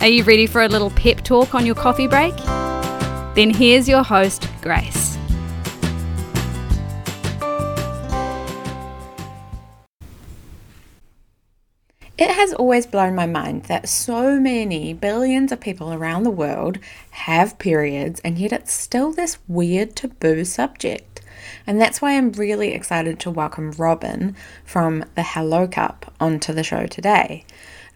are you ready for a little pep talk on your coffee break? Then here's your host, Grace. It has always blown my mind that so many billions of people around the world have periods, and yet it's still this weird taboo subject. And that's why I'm really excited to welcome Robin from the Hello Cup onto the show today.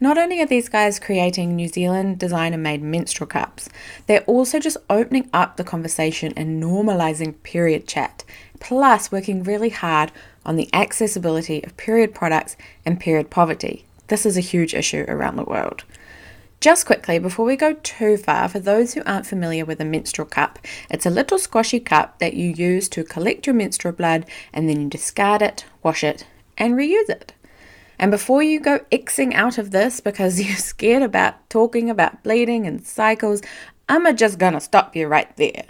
Not only are these guys creating New Zealand designer made menstrual cups, they're also just opening up the conversation and normalizing period chat, plus working really hard on the accessibility of period products and period poverty. This is a huge issue around the world. Just quickly, before we go too far, for those who aren't familiar with a menstrual cup, it's a little squashy cup that you use to collect your menstrual blood and then you discard it, wash it, and reuse it. And before you go Xing out of this because you're scared about talking about bleeding and cycles, I'm just gonna stop you right there.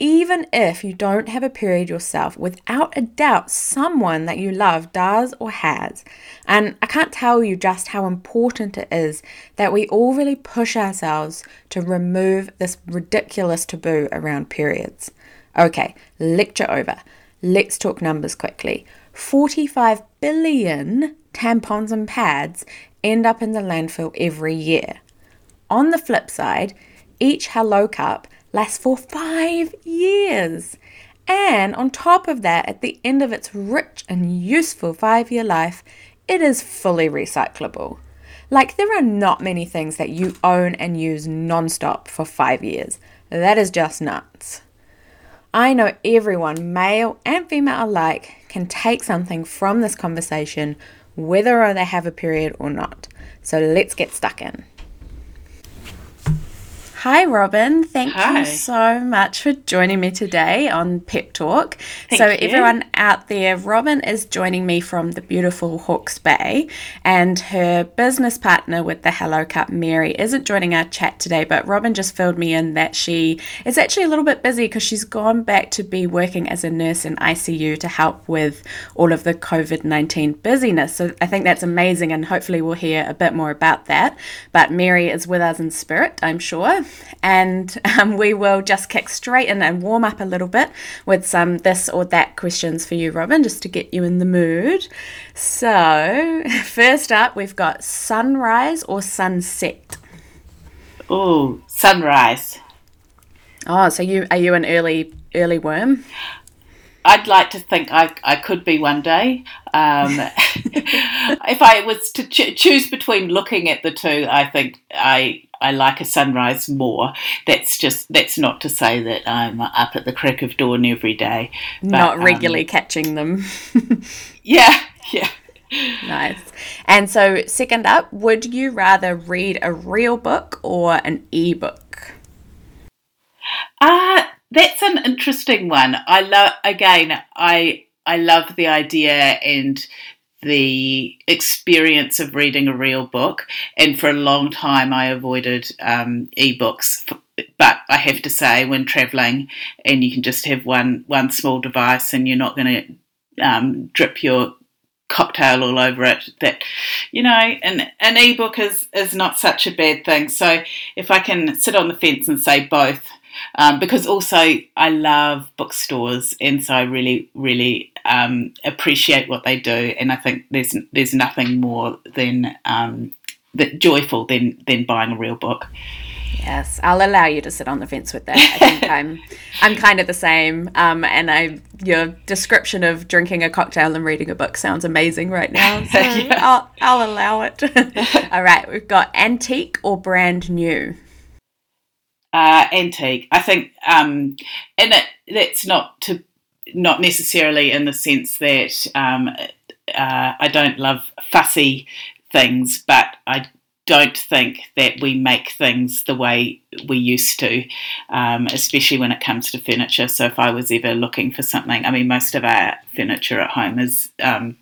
Even if you don't have a period yourself, without a doubt, someone that you love does or has. And I can't tell you just how important it is that we all really push ourselves to remove this ridiculous taboo around periods. Okay, lecture over. Let's talk numbers quickly. 45 billion tampons and pads end up in the landfill every year. On the flip side, each Hello Cup lasts for five years. And on top of that, at the end of its rich and useful five year life, it is fully recyclable. Like, there are not many things that you own and use non stop for five years. That is just nuts. I know everyone, male and female alike, can take something from this conversation, whether or they have a period or not. So let's get stuck in. Hi, Robin. Thank Hi. you so much for joining me today on Pep Talk. Thank so, you. everyone out there, Robin is joining me from the beautiful Hawke's Bay, and her business partner with the Hello Cup, Mary, isn't joining our chat today. But Robin just filled me in that she is actually a little bit busy because she's gone back to be working as a nurse in ICU to help with all of the COVID 19 busyness. So, I think that's amazing, and hopefully, we'll hear a bit more about that. But Mary is with us in spirit, I'm sure and um, we will just kick straight in and warm up a little bit with some this or that questions for you, Robin, just to get you in the mood. So, first up, we've got sunrise or sunset. Oh, sunrise. Oh, so you are you an early early worm? I'd like to think I, I could be one day. Um, if I was to ch- choose between looking at the two, I think I I like a sunrise more. That's just that's not to say that I'm up at the crack of dawn every day. but, Not um, regularly catching them. yeah, yeah. nice. And so, second up, would you rather read a real book or an e-book? Uh, that's an interesting one. I love again. I I love the idea and the experience of reading a real book. And for a long time, I avoided um, ebooks. But I have to say, when traveling, and you can just have one one small device, and you're not going to um, drip your cocktail all over it that you know an an ebook is is not such a bad thing so if i can sit on the fence and say both um, because also I love bookstores, and so I really, really um, appreciate what they do. And I think there's there's nothing more than um, that joyful than than buying a real book. Yes, I'll allow you to sit on the fence with that. I think I'm I'm kind of the same. Um, and I your description of drinking a cocktail and reading a book sounds amazing right now. So Yeah. I'll I'll allow it. All right, we've got antique or brand new. uh, antique. I think, um, and it, that's not to not necessarily in the sense that um, uh, I don't love fussy things, but I don't think that we make things the way we used to, um, especially when it comes to furniture. So if I was ever looking for something, I mean, most of our furniture at home is um,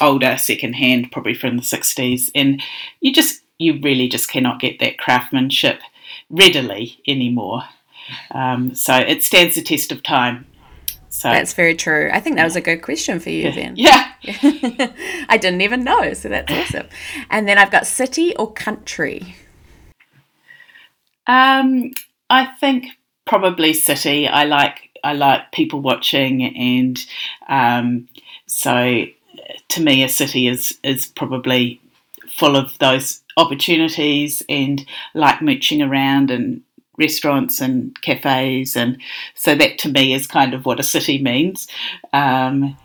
older, secondhand, probably from the 60s, and you just you really just cannot get that craftsmanship readily anymore. Um, so it stands the test of time. So that's very true. I think that was a good question for you yeah. then. Yeah. I didn't even know, so that's awesome. And then I've got city or country. Um, I think probably city. I like I like people watching, and um, so to me, a city is is probably full of those opportunities and like mooching around and restaurants and cafes, and so that to me is kind of what a city means. Um,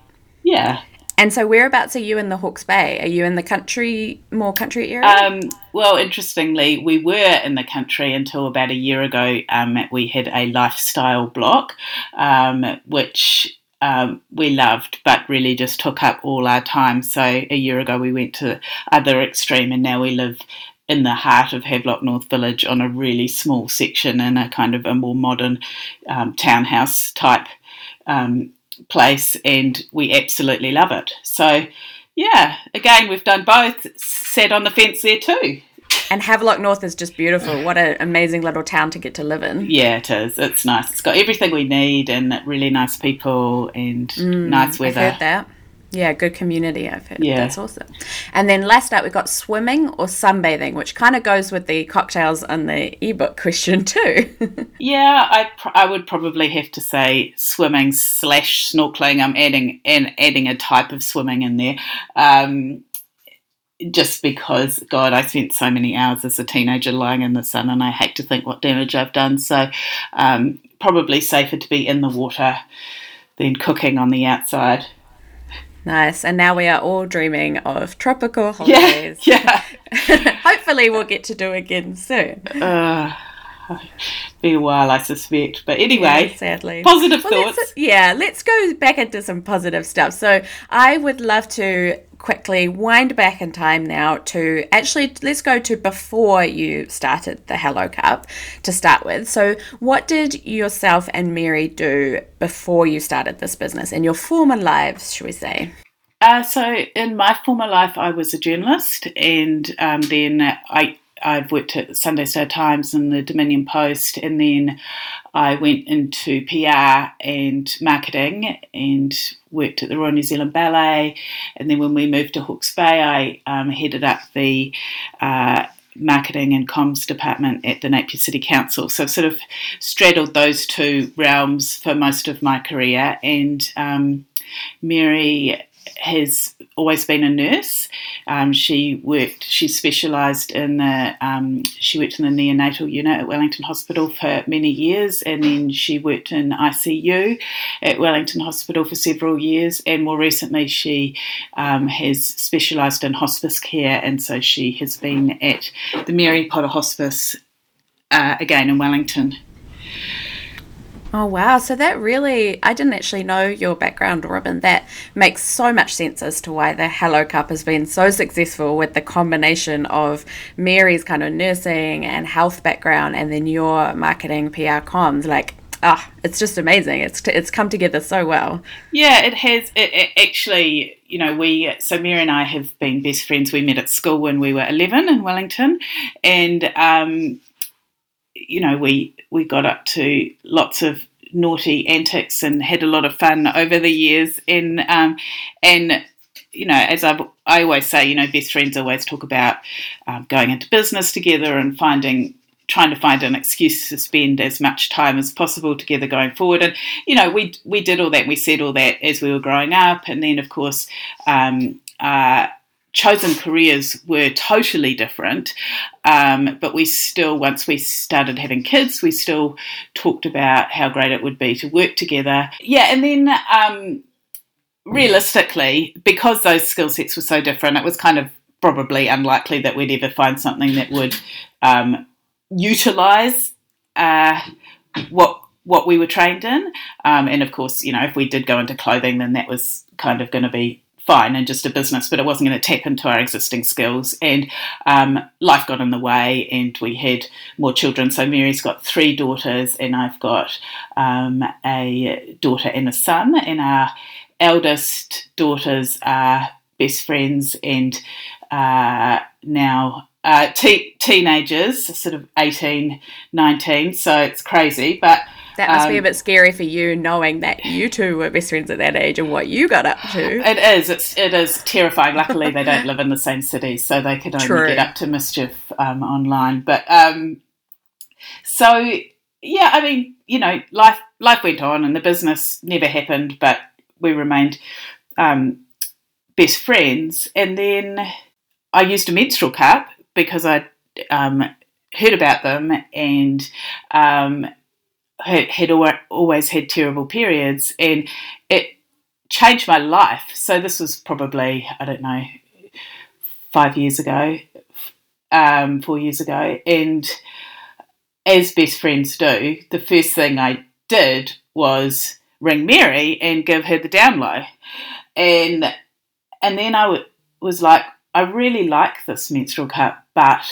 yeah. And so, whereabouts are you in the Hawke's Bay? Are you in the country, more country area? Um, well, interestingly, we were in the country until about a year ago. Um, we had a lifestyle block, um, which um, we loved, but really just took up all our time. So a year ago, we went to the other extreme, and now we live in the heart of Havelock North Village on a really small section in a kind of a more modern um, townhouse type um, place, and we absolutely love it. So, yeah, again, we've done both, sat on the fence there too. And Havelock North is just beautiful. What an amazing little town to get to live in. Yeah, it is. It's nice. It's got everything we need and really nice people and mm, nice weather. I've heard that. Yeah, good community. I've heard. Yeah, that's awesome. And then last up, we've got swimming or sunbathing, which kind of goes with the cocktails and the ebook question too. yeah, I pr- I would probably have to say swimming slash snorkeling. I'm adding and adding a type of swimming in there. Um, just because, God, I spent so many hours as a teenager lying in the sun, and I hate to think what damage I've done. So, um, probably safer to be in the water than cooking on the outside. Nice. And now we are all dreaming of tropical holidays. Yeah. yeah. Hopefully, we'll get to do again soon. Uh, be a while, I suspect. But anyway, yeah, sadly, positive well, thoughts. Let's, yeah, let's go back into some positive stuff. So, I would love to quickly wind back in time now to actually let's go to before you started the Hello Cup to start with. So, what did yourself and Mary do before you started this business in your former lives, should we say? Uh, so, in my former life, I was a journalist, and um, then I I've worked at Sunday Star Times and the Dominion Post, and then I went into PR and marketing and worked at the Royal New Zealand Ballet. And then when we moved to Hawke's Bay, I um, headed up the uh, marketing and comms department at the Napier City Council. So I've sort of straddled those two realms for most of my career. And um, Mary has always been a nurse. Um, she worked. She specialised in the. Um, she worked in the neonatal unit at Wellington Hospital for many years, and then she worked in ICU at Wellington Hospital for several years. And more recently, she um, has specialised in hospice care, and so she has been at the Mary Potter Hospice uh, again in Wellington. Oh, wow. So that really, I didn't actually know your background, Robin. That makes so much sense as to why the Hello Cup has been so successful with the combination of Mary's kind of nursing and health background and then your marketing, PR comms. Like, ah, oh, it's just amazing. It's it's come together so well. Yeah, it has. It, it actually, you know, we so Mary and I have been best friends. We met at school when we were eleven in Wellington, and um, you know, we we got up to lots of naughty antics and had a lot of fun over the years. And um, and you know, as I I always say, you know, best friends always talk about um, going into business together and finding trying to find an excuse to spend as much time as possible together going forward. And you know, we we did all that. We said all that as we were growing up, and then of course. Um, uh, chosen careers were totally different. Um, but we still, once we started having kids, we still talked about how great it would be to work together. Yeah, and then um, realistically, because those skill sets were so different, it was kind of probably unlikely that we'd ever find something that would um, utilize uh, what what we were trained in. Um, and of course, you know, if we did go into clothing, then that was kind of going to be fine and just a business, but it wasn't going to tap into our existing skills. And um, life got in the way, and we had more children. So Mary's got three daughters, and I've got um, a daughter and a son. And our eldest daughters are best friends, and uh, now uh, te- teenagers, sort of 18, 19. So it's crazy, but that must um, be a um, bit scary for you, knowing that you two were best friends at that age and what you got up to. It is. It's it is terrifying. Luckily, they don't live in the same city, so they could only True. get up to mischief um, online. But um, so yeah, I mean, you know, life life went on, and the business never happened, but we remained um, best friends. And then I used a menstrual cup because I um, heard about them and um, had, had always had terrible periods, and it changed my life. So this was probably I don't know five years ago, um, four years ago, and as best friends do, the first thing I did was ring Mary and give her the down low, and and then I w- was like, I really like this menstrual cup, but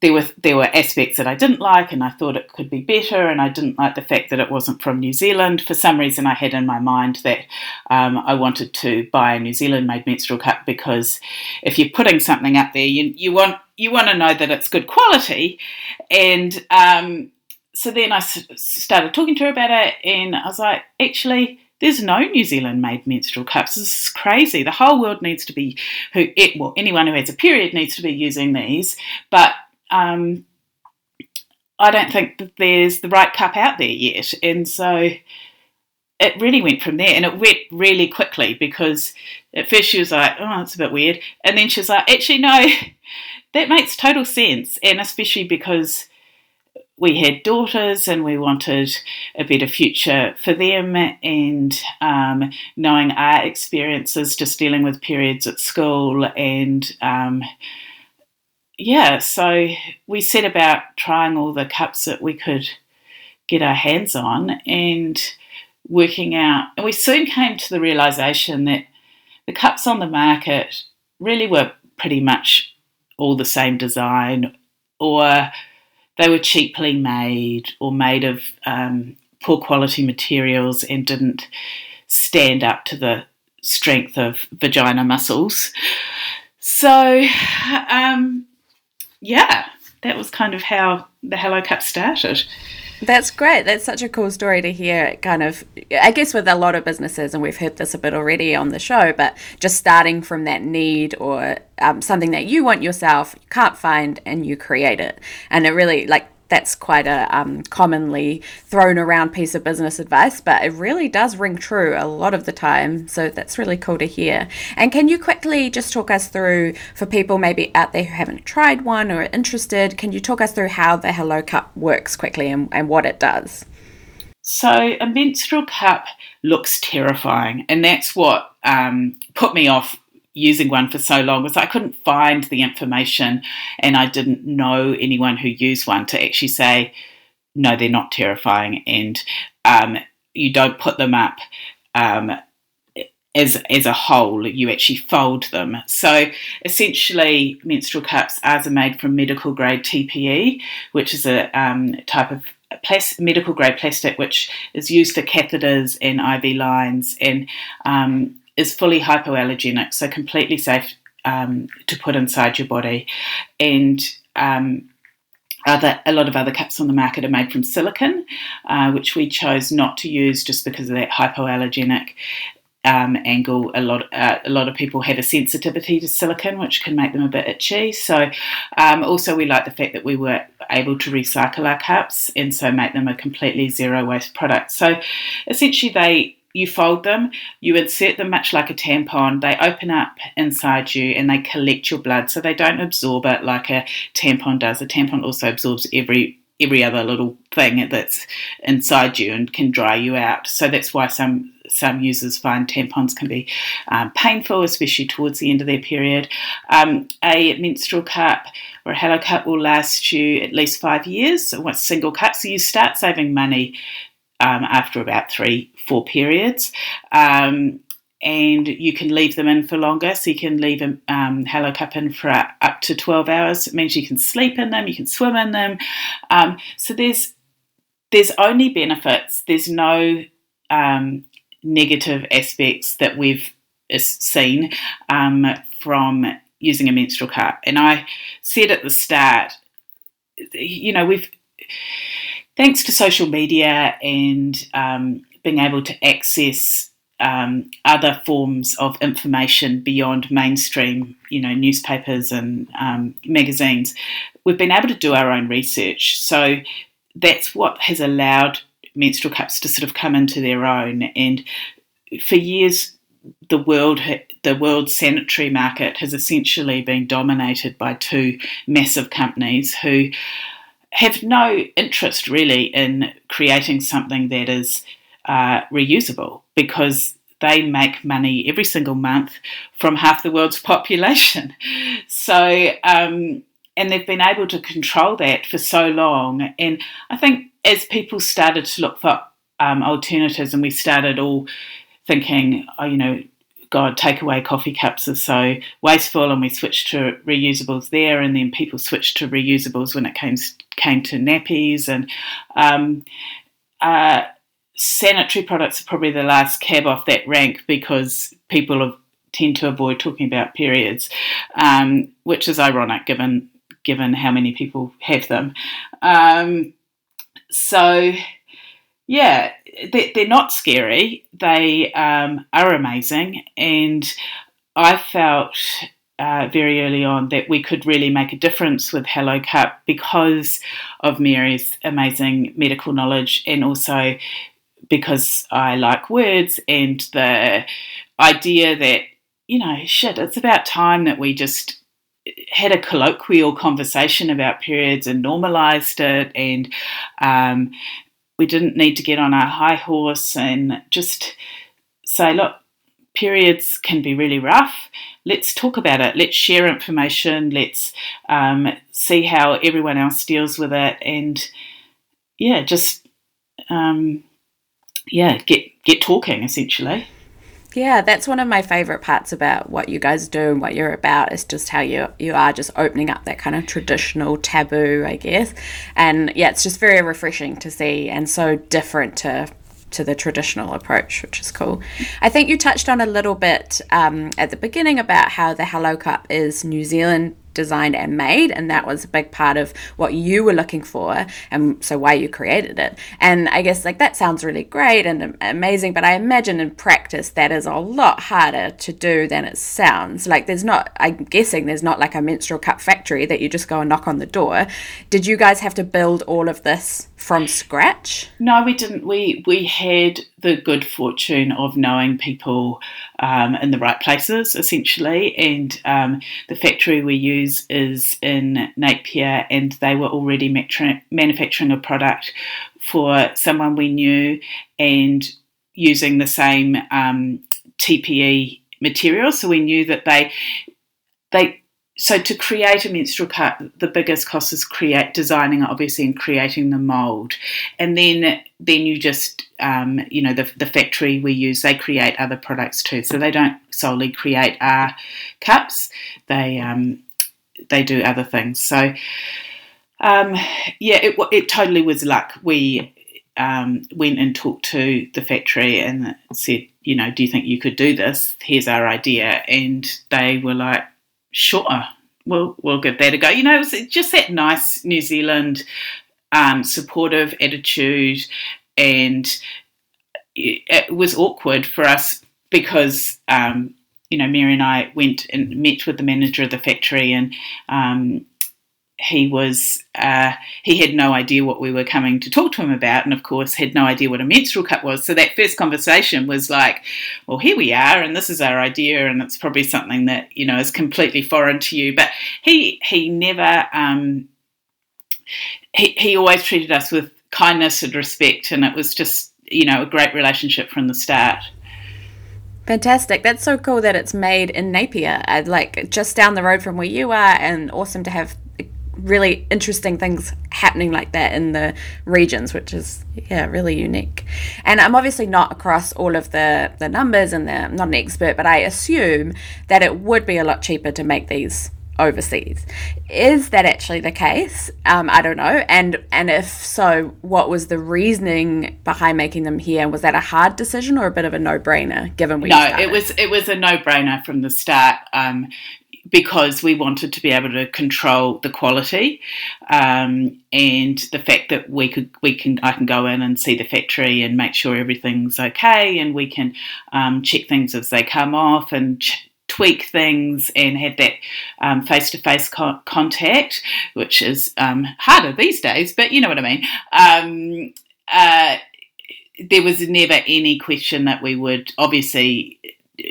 there were there were aspects that I didn't like, and I thought it could be better, and I didn't like the fact that it wasn't from New Zealand. For some reason, I had in my mind that um, I wanted to buy a New Zealand-made menstrual cup because if you're putting something up there, you you want you want to know that it's good quality, and um, so then I started talking to her about it, and I was like, actually there's no New Zealand made menstrual cups. This is crazy. The whole world needs to be who it, well anyone who has a period needs to be using these, but um, I don't think that there's the right cup out there yet. And so it really went from there and it went really quickly because at first she was like, oh, it's a bit weird. And then she was like, actually, no, that makes total sense. And especially because we had daughters and we wanted a better future for them and um, knowing our experiences just dealing with periods at school and um, yeah, so we set about trying all the cups that we could get our hands on and working out. And we soon came to the realization that the cups on the market really were pretty much all the same design, or they were cheaply made or made of um, poor quality materials and didn't stand up to the strength of vagina muscles. So, um, yeah, that was kind of how the Hello Cup started. That's great. That's such a cool story to hear. Kind of, I guess, with a lot of businesses, and we've heard this a bit already on the show, but just starting from that need or um, something that you want yourself, you can't find, and you create it. And it really, like, that's quite a um, commonly thrown around piece of business advice, but it really does ring true a lot of the time. So that's really cool to hear. And can you quickly just talk us through, for people maybe out there who haven't tried one or are interested, can you talk us through how the Hello Cup works quickly and, and what it does? So, a menstrual cup looks terrifying, and that's what um, put me off using one for so long was I couldn't find the information and I didn't know anyone who used one to actually say, no, they're not terrifying and um, you don't put them up um, as, as a whole, you actually fold them. So essentially, menstrual cups are made from medical grade TPE, which is a um, type of plas- medical grade plastic which is used for catheters and IV lines and um, is fully hypoallergenic, so completely safe um, to put inside your body. And um, other, a lot of other cups on the market are made from silicon, uh, which we chose not to use just because of that hypoallergenic um, angle. A lot, uh, a lot of people have a sensitivity to silicon, which can make them a bit itchy. So, um, also we like the fact that we were able to recycle our cups and so make them a completely zero waste product. So, essentially, they you fold them, you insert them much like a tampon. They open up inside you and they collect your blood, so they don't absorb it like a tampon does. A tampon also absorbs every every other little thing that's inside you and can dry you out. So that's why some some users find tampons can be um, painful, especially towards the end of their period. Um, a menstrual cup or a Hello cup will last you at least five years. So one single cup, so you start saving money um, after about three, four periods. Um, and you can leave them in for longer. So you can leave a um, Hello Cup in for up to 12 hours. It means you can sleep in them, you can swim in them. Um, so there's there's only benefits. There's no um, negative aspects that we've uh, seen um, from using a menstrual cup. And I said at the start, you know, we've thanks to social media and um, being able to access um, other forms of information beyond mainstream, you know, newspapers and um, magazines, we've been able to do our own research. So that's what has allowed menstrual cups to sort of come into their own. And for years, the world the world sanitary market has essentially been dominated by two massive companies who have no interest really in creating something that is uh, reusable because they make money every single month from half the world's population. So, um, and they've been able to control that for so long. And I think as people started to look for um, alternatives and we started all thinking, oh, you know, God, takeaway coffee cups are so wasteful, and we switched to reusables there, and then people switched to reusables when it came came to nappies, and um, uh, sanitary products are probably the last cab off that rank because people have, tend to avoid talking about periods, um, which is ironic given given how many people have them. Um, so yeah, they're not scary. They um, are amazing, and I felt uh, very early on that we could really make a difference with Hello Cup because of Mary's amazing medical knowledge, and also because I like words and the idea that you know, shit, it's about time that we just had a colloquial conversation about periods and normalized it and um, we didn't need to get on our high horse and just say, look, periods can be really rough. Let's talk about it. Let's share information. Let's um, see how everyone else deals with it, and yeah, just um, yeah, get get talking essentially. Yeah, that's one of my favorite parts about what you guys do and what you're about is just how you you are just opening up that kind of traditional taboo, I guess. And yeah, it's just very refreshing to see and so different to to the traditional approach, which is cool. I think you touched on a little bit um, at the beginning about how the Hello Cup is New Zealand designed and made and that was a big part of what you were looking for and so why you created it. And i guess like that sounds really great and amazing but i imagine in practice that is a lot harder to do than it sounds. Like there's not i'm guessing there's not like a menstrual cup factory that you just go and knock on the door. Did you guys have to build all of this from scratch no we didn't we we had the good fortune of knowing people um, in the right places, essentially. And um, the factory we use is in Napier, and they were already manufacturing a product for someone we knew and using the same um, TPE material. So we knew that they they so to create a menstrual cup, the biggest cost is create designing it, obviously, and creating the mold, and then then you just um, you know the the factory we use they create other products too, so they don't solely create our cups, they um, they do other things. So um, yeah, it it totally was luck. We um, went and talked to the factory and said, you know, do you think you could do this? Here's our idea, and they were like sure, we'll we'll give that a go. You know, it was just that nice New Zealand um, supportive attitude, and it, was awkward for us because um, you know Mary and I went and met with the manager of the factory, and um, he was uh, he had no idea what we were coming to talk to him about, and of course had no idea what a menstrual cup was. So that first conversation was like, "Well, here we are, and this is our idea, and it's probably something that you know is completely foreign to you." But he he never um, he he always treated us with kindness and respect, and it was just you know a great relationship from the start. Fantastic. That's so cool that it's made in Napier, like just down the road from where you are, and awesome to have really interesting things happening like that in the regions, which is yeah really unique. And I'm obviously not across all of the the numbers, and the, I'm not an expert, but I assume that it would be a lot cheaper to make these overseas. Is that actually the case? Um, I don't know. And and if so, what was the reasoning behind making them here? Was that a hard decision or a bit of a no brainer? Given we no, it was it was a no brainer from the start. Um, because we wanted to be able to control the quality um, and the fact that we could we can I can go in and see the factory and make sure everything's okay and we can um, check things as they come off and ch- tweak things and have that face to face contact, which is um, harder these days, but you know what I mean. Um, uh, there was never any question that we would obviously.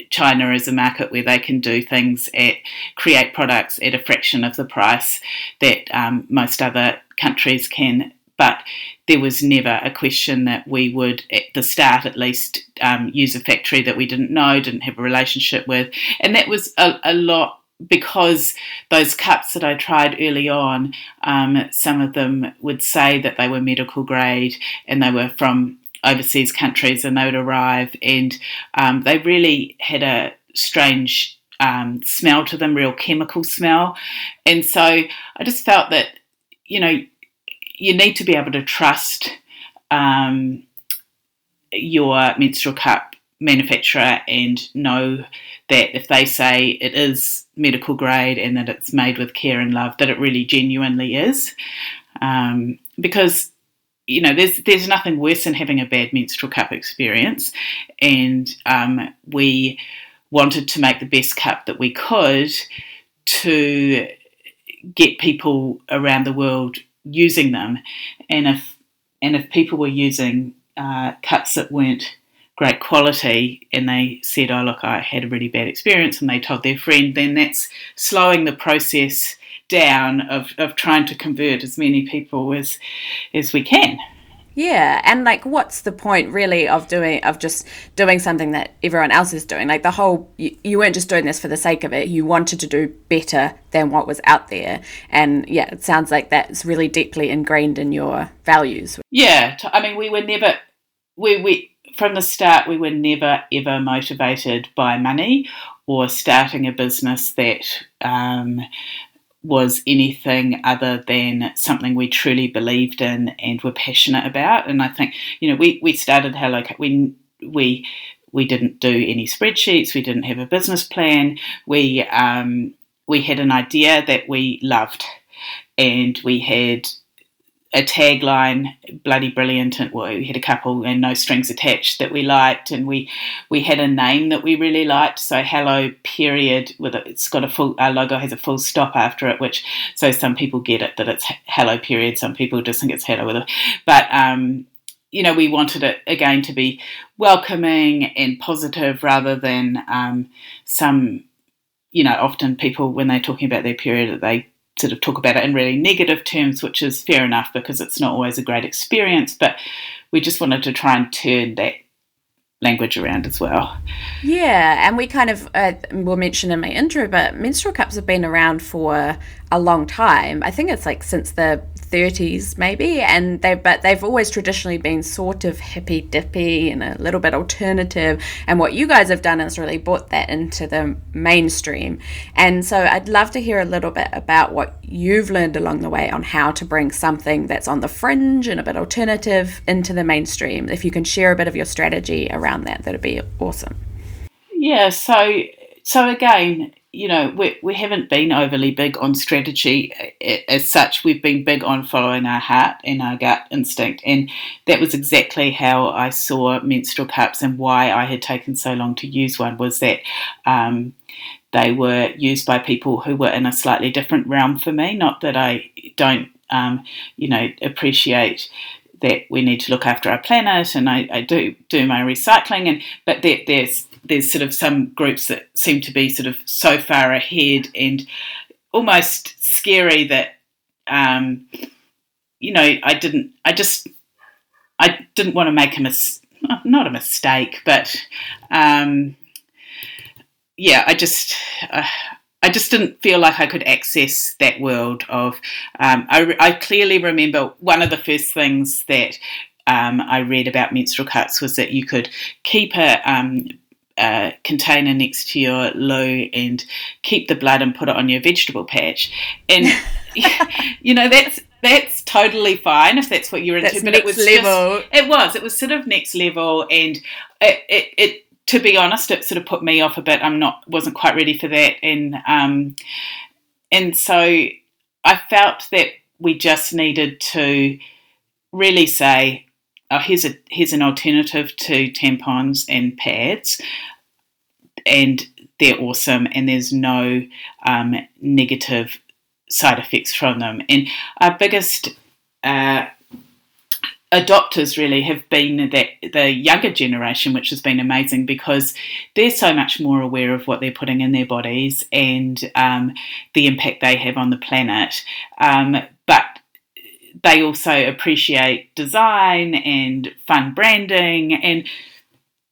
China is a market where they can do things at create products at a fraction of the price that um, most other countries can but there was never a question that we would, at the start at least, um, use a factory that we didn't know, didn't have a relationship with. And that was a, a lot because those cups that I tried early on, um, some of them would say that they were medical grade and they were from overseas countries and they would arrive and um, they really had a strange um, smell to them, real chemical smell. And so I just felt that, you know, you need to be able to trust um, your menstrual cup manufacturer and know that if they say it is medical grade and that it's made with care and love, that it really genuinely is. Um, because you know, there's there's nothing worse than having a bad menstrual cup experience, and um, we wanted to make the best cup that we could to get people around the world using them, and if and if people were using uh, cups that weren't great quality and they said, "Oh look, I had a really bad experience," and they told their friend, then that's slowing the process down of, of trying to convert as many people as as we can. Yeah, and like, what's the point really of doing of just doing something that everyone else is doing? Like the whole, you, you, weren't just doing this for the sake of it. You wanted to do better than what was out there, and yeah, it sounds like that's really deeply ingrained in your values. Yeah, I mean, we were never, we we from the start we were never ever motivated by money or starting a business that um, was anything other than something we truly believed in and were passionate about. And I think, you know, we, we started Hello we we we didn't do any spreadsheets, we didn't have a business plan, we um, we had an idea that we loved, and we had a tagline, bloody brilliant, and well, we had a couple and no strings attached that we liked, and we we had a name that we really liked. So hello period with a, it's got a full our logo has a full stop after it, which so some people get it that it's hello period, some people just think it's hello with but um, you know we wanted it again to be welcoming and positive rather than um, some you know often people when they're talking about their period that they sort of talk about it in really negative terms, which is fair enough because it's not always a great experience. But we just wanted to try and turn that language around as well. Yeah, and we kind of uh, will mention in my intro, but menstrual cups have been around for a long time. I think it's like since the 30s maybe and they but they've always traditionally been sort of hippy dippy and a little bit alternative and what you guys have done is really brought that into the mainstream. And so I'd love to hear a little bit about what you've learned along the way on how to bring something that's on the fringe and a bit alternative into the mainstream. If you can share a bit of your strategy around that that'd be awesome. Yeah so so again you know, we, we haven't been overly big on strategy as such. We've been big on following our heart and our gut instinct. And that was exactly how I saw menstrual cups and why I had taken so long to use one was that um, they were used by people who were in a slightly different realm for me. Not that I don't, um, you know, appreciate that we need to look after our planet and I, I do do my recycling and but there, there's there's sort of some groups that seem to be sort of so far ahead and almost scary that um, you know I didn't I just I didn't want to make a mis not a mistake but um, yeah I just uh, I just didn't feel like I could access that world of. Um, I, I, clearly remember one of the first things that um, I read about menstrual cups was that you could keep a, um, a, container next to your loo and keep the blood and put it on your vegetable patch, and you know that's that's totally fine if that's what you're into. That's but it was level. Just, it was. It was sort of next level, and it, it, it to be honest, it sort of put me off a bit. I'm not wasn't quite ready for that, and um, and so I felt that we just needed to really say, oh, here's a here's an alternative to tampons and pads, and they're awesome, and there's no um, negative side effects from them. And our biggest uh, adopters really have been that the younger generation, which has been amazing because they're so much more aware of what they're putting in their bodies and um, the impact they have on the planet. Um, they also appreciate design and fun branding and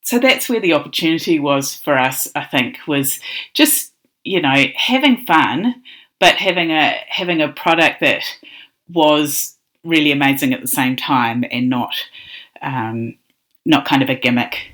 so that's where the opportunity was for us i think was just you know having fun but having a having a product that was really amazing at the same time and not um, not kind of a gimmick.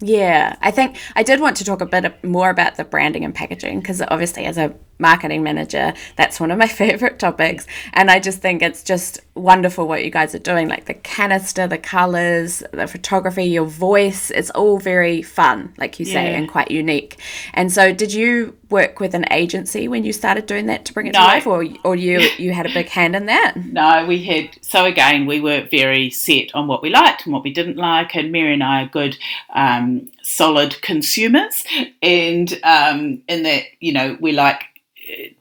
Yeah, I think I did want to talk a bit more about the branding and packaging because obviously, as a marketing manager, that's one of my favorite topics. And I just think it's just wonderful what you guys are doing like the canister, the colors, the photography, your voice. It's all very fun, like you say, yeah. and quite unique. And so, did you work with an agency when you started doing that to bring it no. to life, or, or you, you had a big hand in that? No, we had. So, again, we were very set on what we liked and what we didn't like. And Mary and I are good. Um, solid consumers and um, in that you know we like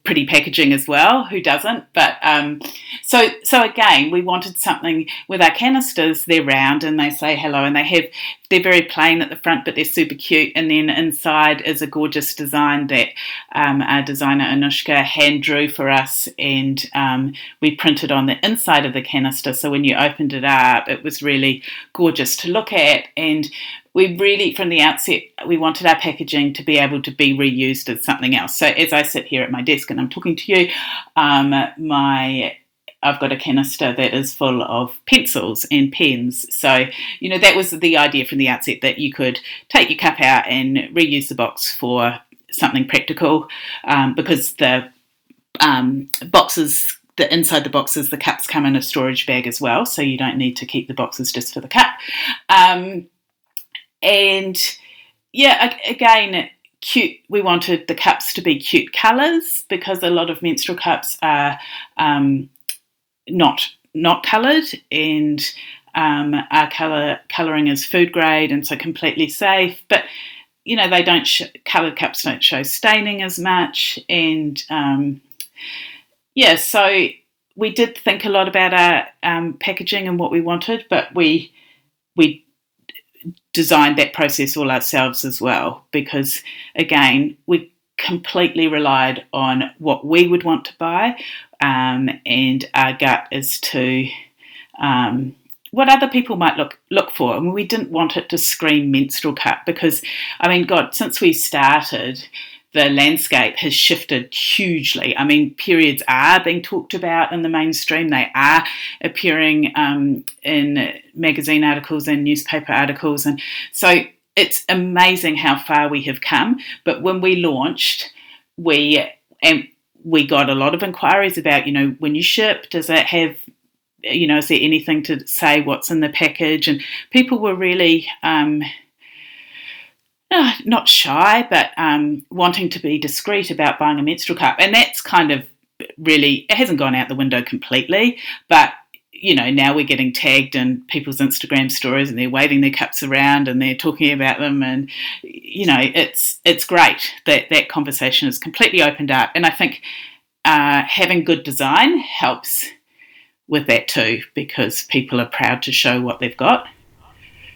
pretty packaging as well. Who doesn't? But um, so so again, we wanted something with our canisters. They're round and they say hello, and they have they're very plain at the front, but they're super cute. And then inside is a gorgeous design that um, our designer Anushka hand drew for us, and um, we printed on the inside of the canister. So when you opened it up, it was really gorgeous to look at. And we really, from the outset, we wanted our packaging to be able to be reused as something else. So as I sit here at my desk and I'm talking to you, um, my I've got a canister that is full of pencils and pens. So, you know, that was the idea from the outset that you could take your cup out and reuse the box for something practical um, because the um, boxes the inside the boxes, the cups come in a storage bag as well, so you don't need to keep the boxes just for the cup. Um, and yeah, again, cute. We wanted the cups to be cute colours because a lot of menstrual cups are um, not not coloured, and um, our colour colouring is food grade and so completely safe. But you know, they don't sh- coloured cups don't show staining as much, and um, yeah, so we did think a lot about our um, packaging and what we wanted, but we we designed that process all ourselves as well because again we completely relied on what we would want to buy um, and our gut as to um, what other people might look look for. I and mean, we didn't want it to scream menstrual cup because, I mean, God, since we started, the landscape has shifted hugely. I mean, periods are being talked about in the mainstream. They are appearing um, in magazine articles and newspaper articles, and so it's amazing how far we have come. But when we launched, we and we got a lot of inquiries about, you know, when you ship, does it have you know, is there anything to say what's in the package? And people were really um, uh, not shy, but um, wanting to be discreet about buying a menstrual cup. And that's kind of really, it hasn't gone out the window completely, but you know, now we're getting tagged in people's Instagram stories and they're waving their cups around and they're talking about them and you know, it's it's great that that conversation is completely opened up. And I think uh, having good design helps with that too because people are proud to show what they've got.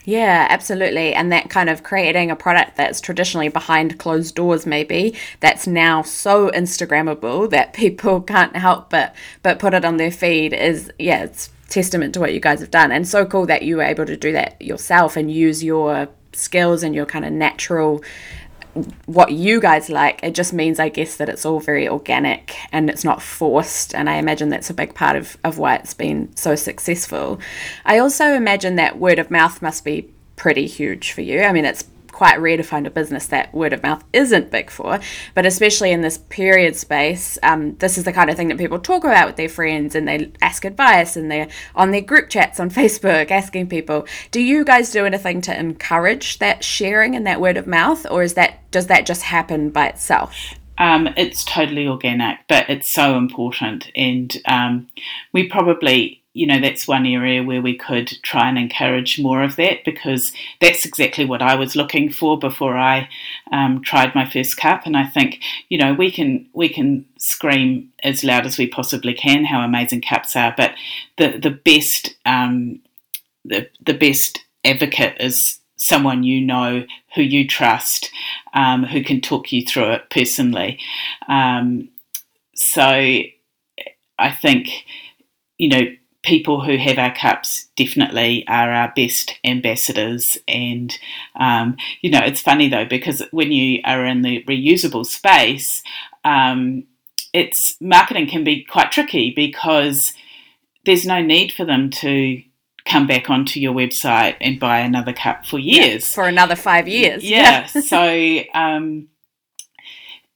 Yeah, absolutely. And that kind of creating a product that's traditionally behind closed doors maybe that's now so instagrammable that people can't help but but put it on their feed is yeah, it's testament to what you guys have done and so cool that you were able to do that yourself and use your skills and your kind of natural what you guys like. It just means, I guess, that it's all very organic and it's not forced. And I imagine that's a big part of, of why it's been so successful. I also imagine that word of mouth must be pretty huge for you. I mean, it's quite rare to find a business that word of mouth isn't big for. But especially in this period space, um, this is the kind of thing that people talk about with their friends and they ask advice and they're on their group chats on Facebook asking people. Do you guys do anything to encourage that sharing and that word of mouth, or is that does that just happen by itself? Um, it's totally organic, but it's so important, and um, we probably you know, that's one area where we could try and encourage more of that because that's exactly what I was looking for before I um, tried my first cup. And I think, you know, we can we can scream as loud as we possibly can how amazing cups are, but the the best um, the the best advocate is someone you know who you trust, um, who can talk you through it personally. Um, so I think, you know people who have our cups definitely are our best ambassadors. And, um, you know, it's funny though, because when you are in the reusable space, um, it's marketing can be quite tricky because there's no need for them to come back onto your website and buy another cup for years. Yeah, for another five years. Yeah. so um,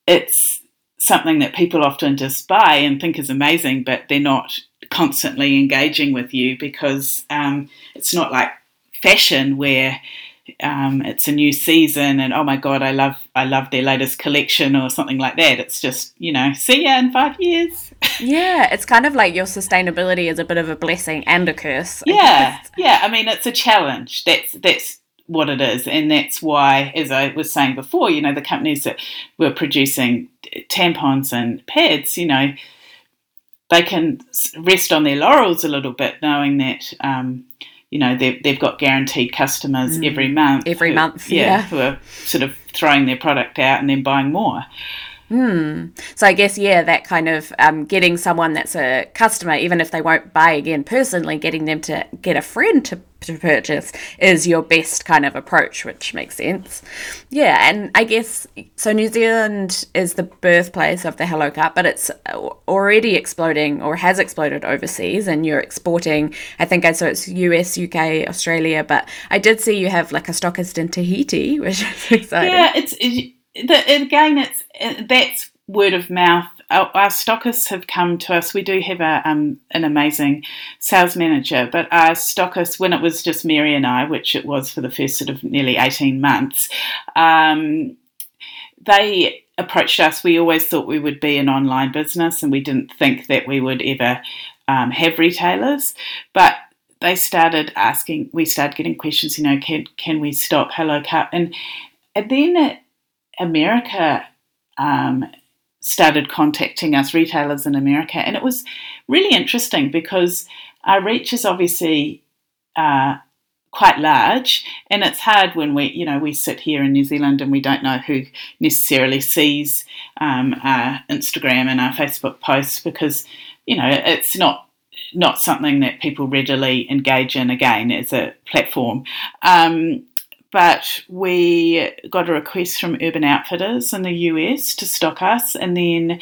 it's something that people often just buy and think is amazing, but they're not constantly engaging with you because um, it's not like fashion where um, it's a new season and oh my god I love I love their latest collection or something like that. It's just you know see ya in five years. Yeah it's kind of like your sustainability is a bit of a blessing and a curse yeah yeah I mean it's a challenge. That's that's what it is and that's why as I was saying before you know the companies that were producing tampons and pads you know they can rest on their laurels a little bit, knowing that um, you know they've, they've got guaranteed customers mm. every month. Every who, month, yeah, yeah, who are sort of throwing their product out and then buying more. Hmm. So I guess yeah, that kind of um, getting someone that's a customer, even if they won't buy again personally, getting them to get a friend to, to purchase is your best kind of approach, which makes sense. Yeah, and I guess so. New Zealand is the birthplace of the Hello Cup, but it's already exploding or has exploded overseas, and you're exporting. I think I saw it's US, UK, Australia, but I did see you have like a stockist in Tahiti, which is exciting. Yeah, it's. It, the, again, it's that's word of mouth. Our, our, stockists have come to us. We do have a, um, an amazing sales manager, but our stockists, when it was just Mary and I, which it was for the first sort of nearly 18 months, um, they approached us. We always thought we would be an online business and we didn't think that we would ever um, have retailers. But they started asking, we started getting questions, you know, can, can we stop Hello Cup? And, and then it, America um, started contacting us, retailers in America, and it was really interesting because our reach is obviously uh, quite large, and it's hard when we, you know, we sit here in New Zealand and we don't know who necessarily sees um, our Instagram and our Facebook posts because, you know, it's not not something that people readily engage in again as a platform. Um, but we got a request from Urban Outfitters in the US to stock us, and then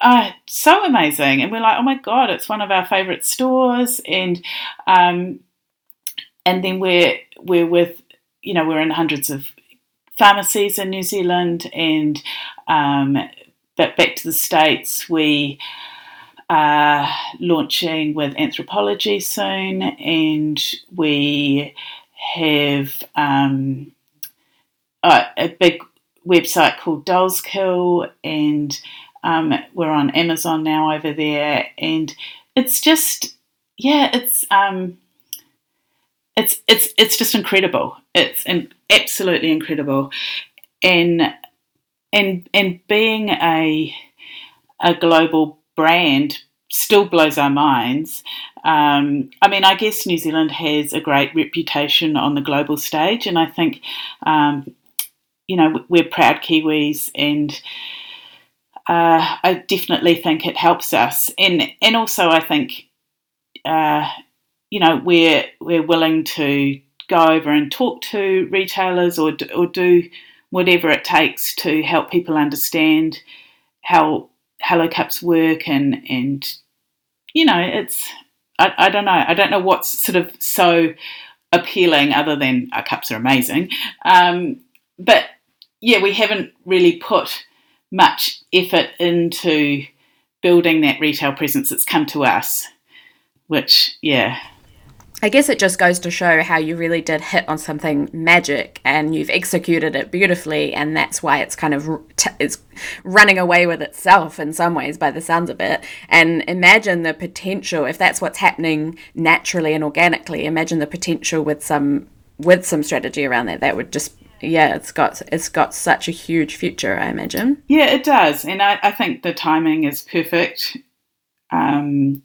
uh, so amazing, and we're like, oh my god, it's one of our favourite stores, and um, and then we're we're with you know we're in hundreds of pharmacies in New Zealand, and um, but back to the states we are launching with Anthropologie soon, and we have um, uh, a big website called Dolls Kill, and um, we're on Amazon now over there, and it's just yeah, it's um, it's it's it's just incredible. It's in, absolutely incredible, and and and being a a global brand still blows our minds. Um, I mean, I guess New Zealand has a great reputation on the global stage, and I think, um, you know, we're proud Kiwis, and uh, I definitely think it helps us. And and also, I think, uh, you know, we're we're willing to go over and talk to retailers or or do whatever it takes to help people understand how Hello Cups work and and you know it's I, I don't know. I don't know what's sort of so appealing other than our cups are amazing. Um, but yeah we haven't really put much effort into building that retail presence that's come to us which yeah I guess it just goes to show how you really did hit on something magic and you've executed it beautifully, and that's why it's kind of t- it's running away with itself in some ways by the sounds of it. And imagine the potential if that's what's happening naturally and organically. Imagine the potential with some with some strategy around that. That would just yeah, it's got it's got such a huge future. I imagine. Yeah, it does, and I, I think the timing is perfect. Um,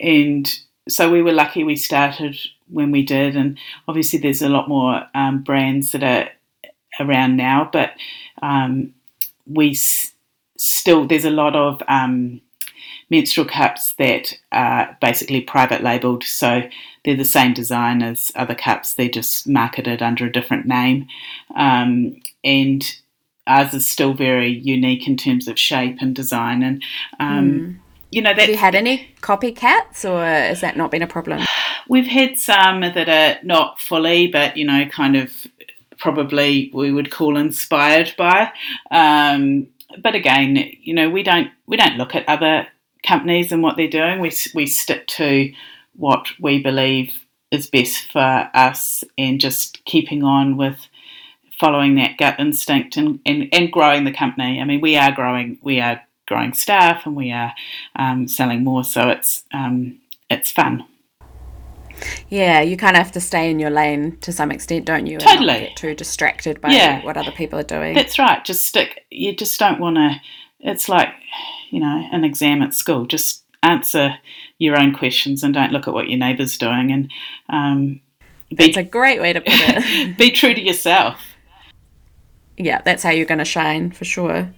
and so we were lucky we started when we did, and obviously there's a lot more um, brands that are around now, but um, we s- still there's a lot of um, menstrual cups that are basically private labeled, so they're the same design as other cups, they're just marketed under a different name, um, and ours is still very unique in terms of shape and design and. Mm you know, have you had any copycats, or has that not been a problem? We've had some that are not fully, but you know, kind of probably we would call inspired by. Um, but again, you know, we don't we don't look at other companies and what they're doing. We we stick to what we believe is best for us, and just keeping on with following that gut instinct and, and, and growing the company. I mean, we are growing. We are growing staff and we are um, selling more. So it's um, it's fun. Yeah, you kind of have to stay in your lane to some extent, don't you? Totally. Get too distracted by yeah. what other people are doing. That's right. Just stick. You just don't want to. It's like, you know, an exam at school. Just answer your own questions and don't look at what your neighbour's doing. And um, be, that's a great way to put it. be true to yourself. Yeah, that's how you're going to shine for sure.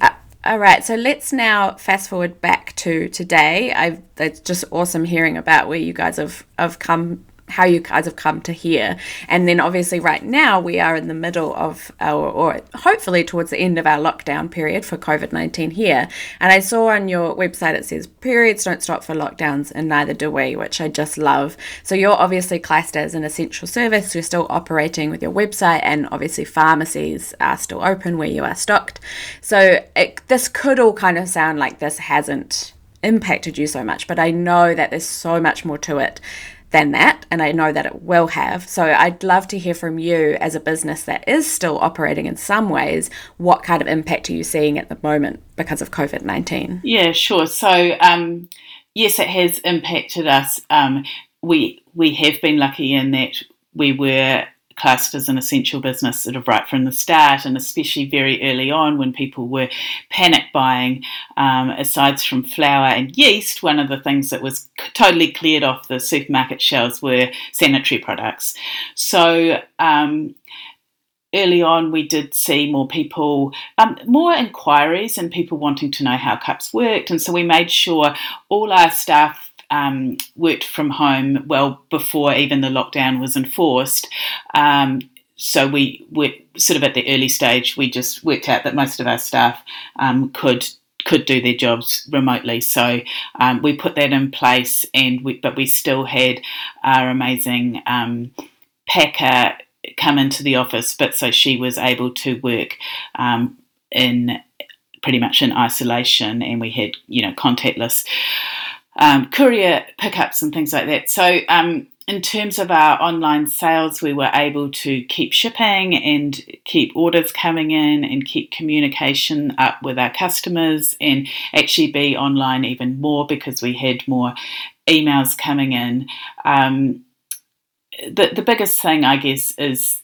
Uh, all right, so let's now fast forward back to today. I've, it's just awesome hearing about where you guys have, have come how you guys have come to here. And then obviously right now we are in the middle of our, or hopefully towards the end of our lockdown period for COVID-19 here. And I saw on your website it says periods don't stop for lockdowns and neither do we, which I just love. So you're obviously classed as an essential service. You're still operating with your website and obviously pharmacies are still open where you are stocked. So it, this could all kind of sound like this hasn't impacted you so much, but I know that there's so much more to it than that, and I know that it will have. So I'd love to hear from you as a business that is still operating in some ways. What kind of impact are you seeing at the moment because of COVID 19? Yeah, sure. So, um, yes, it has impacted us. Um, we we have been lucky in that we were classed as an essential business sort of right from the start, and especially very early on when people were panic buying. Um, aside from flour and yeast, one of the things that was totally cleared off the supermarket shelves were sanitary products. So um, early on, we did see more people, um, more inquiries, and people wanting to know how cups worked. And so we made sure all our staff um, worked from home well before even the lockdown was enforced. Um, so we were sort of at the early stage. We just worked out that most of our staff um, could could do their jobs remotely. So um, we put that in place, and we, but we still had our amazing um, packer come into the office. But so she was able to work um, in pretty much in isolation, and we had you know contactless um, courier pickups and things like that. So, um, in terms of our online sales, we were able to keep shipping and keep orders coming in and keep communication up with our customers and actually be online even more because we had more emails coming in. Um, the, the biggest thing, I guess, is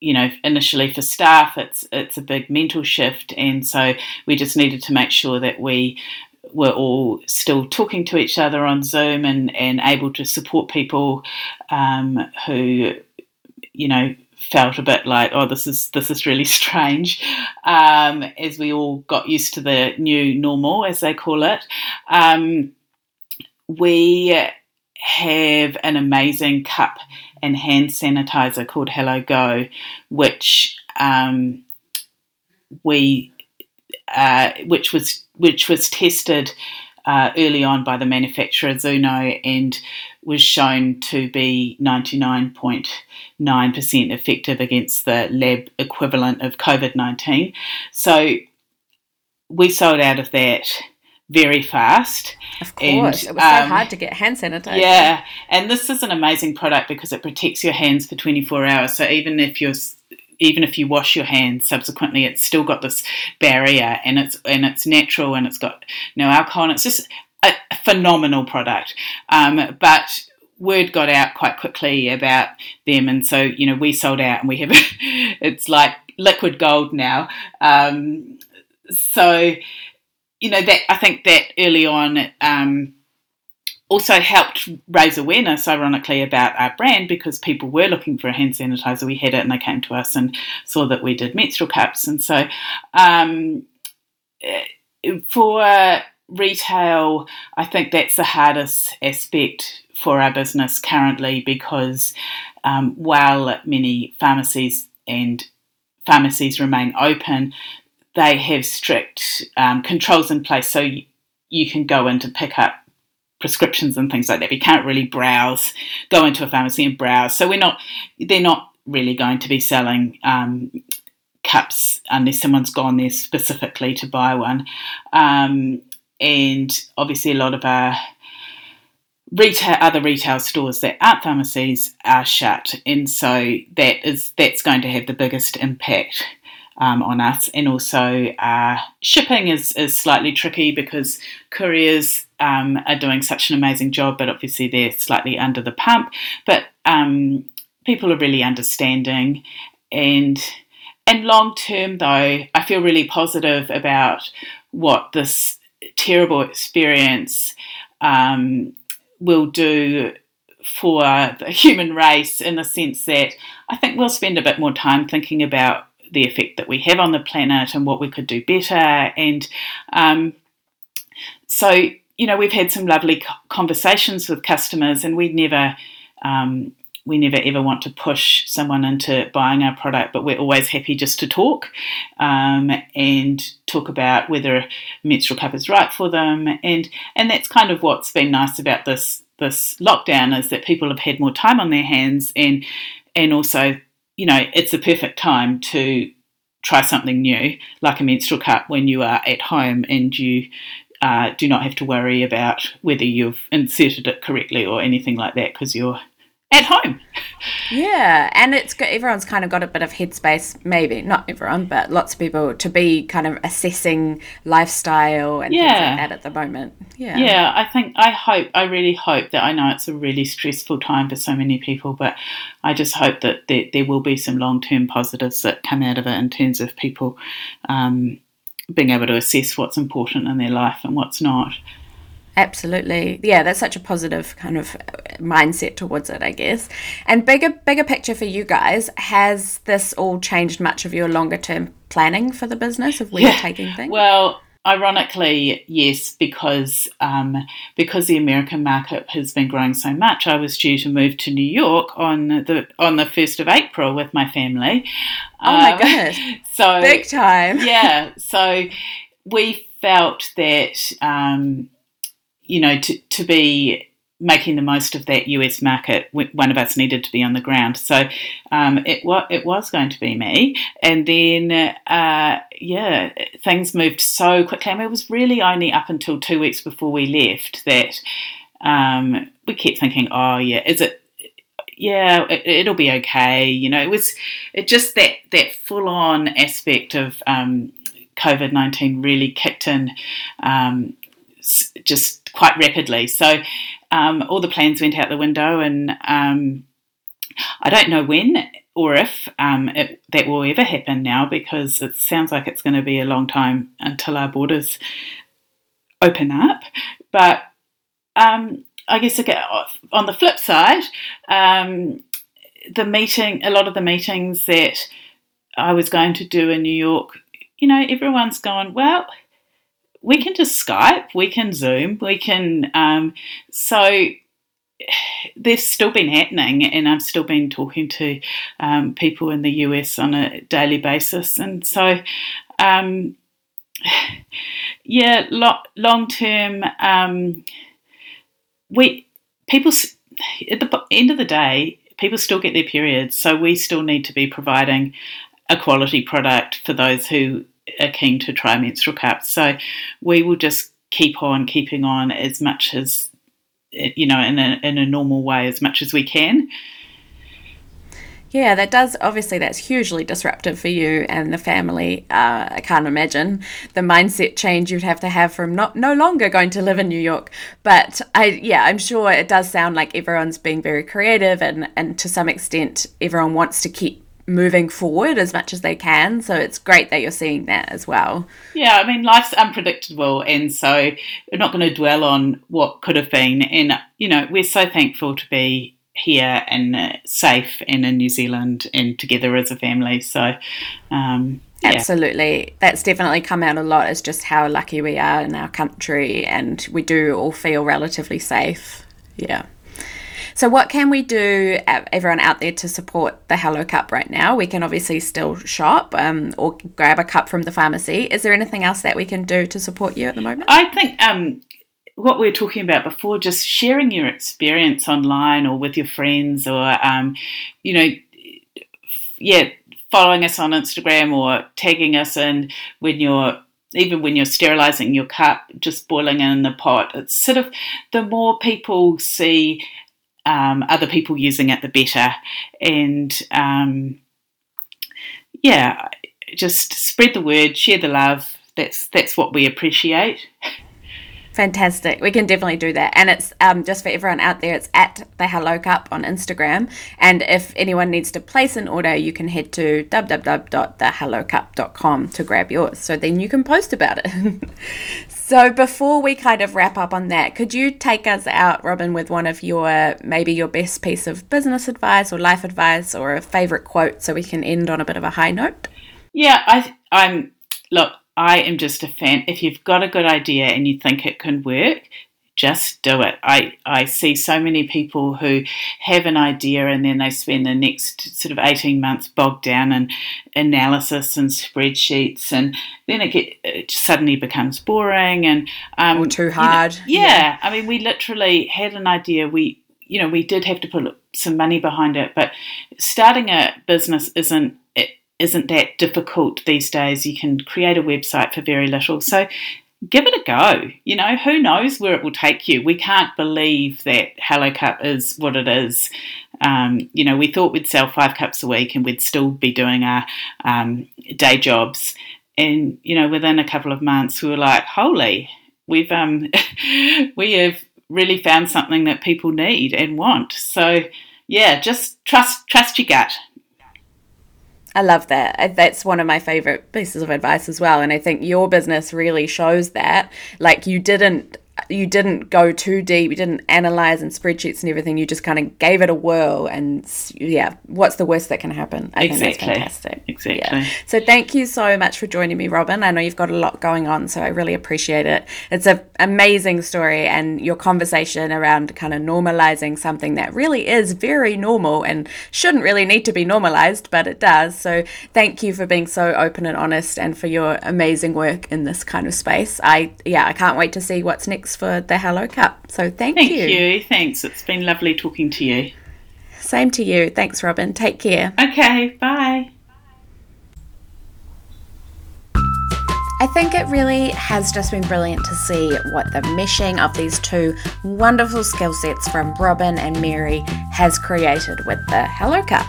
you know, initially for staff, it's it's a big mental shift, and so we just needed to make sure that we were all still talking to each other on Zoom and, and able to support people um, who, you know, felt a bit like, oh, this is this is really strange, um, as we all got used to the new normal, as they call it. Um, we have an amazing cup and hand sanitizer called Hello Go, which um, we uh, which was which was tested uh, early on by the manufacturer Zoono and was shown to be 99.9% effective against the lab equivalent of COVID 19. So we sold out of that very fast. Of course, and, it was so um, hard to get hand sanitizer. Yeah, and this is an amazing product because it protects your hands for 24 hours. So even if you're even if you wash your hands subsequently, it's still got this barrier, and it's and it's natural, and it's got no alcohol, and it's just a, phenomenal product. Um, but word got out quite quickly about them, and so you know we sold out, and we have it's like liquid gold now. Um, so you know that I think that early on. Um, also helped raise awareness, ironically, about our brand because people were looking for a hand sanitizer. We had it and they came to us and saw that we did menstrual cups. And so um, for retail, I think that's the hardest aspect for our business currently because um, while many pharmacies and pharmacies remain open, they have strict um, controls in place. So you, you can go in to pick up prescriptions and things like that. We can't really browse, go into a pharmacy and browse. So we're not, they're not really going to be selling um, cups unless someone's gone there specifically to buy one. Um, and obviously, a lot of our retail, other retail stores that aren't pharmacies are shut, and so that is that's going to have the biggest impact um, on us. And also, uh, shipping is, is slightly tricky because couriers um, are doing such an amazing job, but obviously they're slightly under the pump. But um, people are really understanding. And, and long term, though, I feel really positive about what this terrible experience um, will do for the human race in the sense that I think we'll spend a bit more time thinking about the effect that we have on the planet and what we could do better. And um, so, you know, we've had some lovely conversations with customers, and we never. Um, we never ever want to push someone into buying our product, but we're always happy just to talk um, and talk about whether a menstrual cup is right for them. And and that's kind of what's been nice about this this lockdown is that people have had more time on their hands and and also you know, it's a perfect time to try something new, like a menstrual cup, when you are at home and you uh, do not have to worry about whether you've inserted it correctly or anything like that because you're at home. Yeah, and it's got, everyone's kind of got a bit of headspace, maybe not everyone, but lots of people to be kind of assessing lifestyle and yeah. things like that at the moment. Yeah, yeah. I think I hope, I really hope that I know it's a really stressful time for so many people, but I just hope that there, there will be some long term positives that come out of it in terms of people um, being able to assess what's important in their life and what's not. Absolutely. Yeah, that's such a positive kind of mindset towards it, I guess. And bigger bigger picture for you guys, has this all changed much of your longer term planning for the business of where yeah. you're taking things? Well, ironically, yes, because um, because the American market has been growing so much, I was due to move to New York on the on the first of April with my family. Oh my um, goodness! So big time. yeah. So we felt that um, you know, to, to be making the most of that US market, one of us needed to be on the ground. So um, it, wa- it was going to be me. And then, uh, yeah, things moved so quickly. I mean, it was really only up until two weeks before we left that um, we kept thinking, oh, yeah, is it? Yeah, it, will be okay. You know, it was it just that that full on aspect of um, COVID nineteen really kicked in um, just quite rapidly. So um, all the plans went out the window, and um, I don't know when or if um, it, that will ever happen now because it sounds like it's going to be a long time until our borders open up. But um, I guess on the flip side, um, the meeting, a lot of the meetings that I was going to do in New York, you know, everyone's gone, well, we can just Skype, we can Zoom, we can. Um, so they've still been happening, and I've still been talking to um, people in the US on a daily basis, and so. Um, yeah, lo- long term, um, we people at the end of the day, people still get their periods, so we still need to be providing a quality product for those who are keen to try menstrual cups. So we will just keep on keeping on as much as you know in a in a normal way as much as we can. Yeah, that does. Obviously, that's hugely disruptive for you and the family. Uh, I can't imagine the mindset change you'd have to have from not no longer going to live in New York. But I, yeah, I'm sure it does sound like everyone's being very creative, and and to some extent, everyone wants to keep moving forward as much as they can. So it's great that you're seeing that as well. Yeah, I mean, life's unpredictable, and so we're not going to dwell on what could have been. And you know, we're so thankful to be here and uh, safe and in New Zealand and together as a family. So, um, yeah. Absolutely. That's definitely come out a lot as just how lucky we are in our country and we do all feel relatively safe. Yeah. So, what can we do, uh, everyone out there, to support the Hello Cup right now? We can obviously still shop um, or grab a cup from the pharmacy. Is there anything else that we can do to support you at the moment? I think um, what we were talking about before, just sharing your experience online or with your friends, or um, you know, yeah, following us on Instagram or tagging us in when you're even when you're sterilizing your cup, just boiling it in the pot. It's sort of the more people see um, other people using it, the better. And um, yeah, just spread the word, share the love. That's that's what we appreciate. Fantastic. We can definitely do that. And it's um, just for everyone out there, it's at the Hello Cup on Instagram. And if anyone needs to place an order, you can head to www.thehellocup.com to grab yours. So then you can post about it. so before we kind of wrap up on that, could you take us out, Robin, with one of your maybe your best piece of business advice or life advice or a favorite quote so we can end on a bit of a high note? Yeah, I, I'm look, I am just a fan. If you've got a good idea and you think it can work, just do it. I, I see so many people who have an idea and then they spend the next sort of 18 months bogged down in analysis and spreadsheets and then it, get, it suddenly becomes boring and um, or too hard. You know, yeah, yeah, I mean, we literally had an idea. We, you know, we did have to put some money behind it, but starting a business isn't isn't that difficult these days. You can create a website for very little. So give it a go. You know, who knows where it will take you? We can't believe that Hello Cup is what it is. Um, you know, we thought we'd sell five cups a week and we'd still be doing our um, day jobs. And, you know, within a couple of months, we were like, holy, we've, um, we have really found something that people need and want. So, yeah, just trust, trust your gut. I love that. That's one of my favorite pieces of advice as well. And I think your business really shows that. Like, you didn't you didn't go too deep, you didn't analyze and spreadsheets and everything. You just kind of gave it a whirl, and yeah, what's the worst that can happen? I exactly. think that's fantastic. Exactly. Yeah. So thank you so much for joining me, Robin. I know you've got a lot going on, so I really appreciate it. It's an amazing story, and your conversation around kind of normalizing something that really is very normal and shouldn't really need to be normalized, but it does. So thank you for being so open and honest, and for your amazing work in this kind of space. I yeah, I can't wait to see what's next thanks for the Hello Cup. So thank, thank you. Thank you. Thanks. It's been lovely talking to you. Same to you. Thanks, Robin. Take care. Okay. Bye. I think it really has just been brilliant to see what the meshing of these two wonderful skill sets from Robin and Mary has created with the Hello Cup.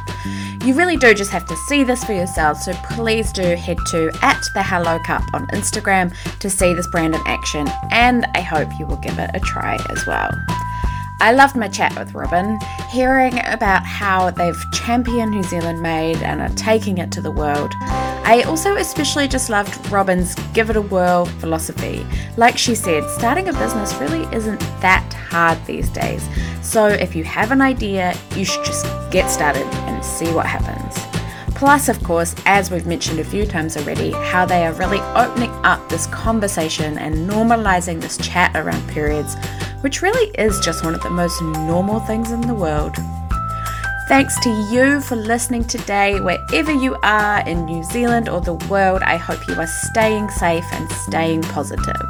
You really do just have to see this for yourself, so please do head to at the Hello Cup on Instagram to see this brand in action, and I hope you will give it a try as well. I loved my chat with Robin, hearing about how they've championed New Zealand made and are taking it to the world. I also especially just loved Robin's give it a whirl philosophy. Like she said, starting a business really isn't that hard these days. So if you have an idea, you should just get started and see what happens. Plus, of course, as we've mentioned a few times already, how they are really opening up this conversation and normalizing this chat around periods which really is just one of the most normal things in the world. Thanks to you for listening today, wherever you are in New Zealand or the world. I hope you are staying safe and staying positive.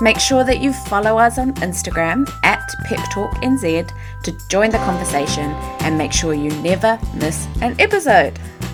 Make sure that you follow us on Instagram at PepTalkNZ to join the conversation and make sure you never miss an episode.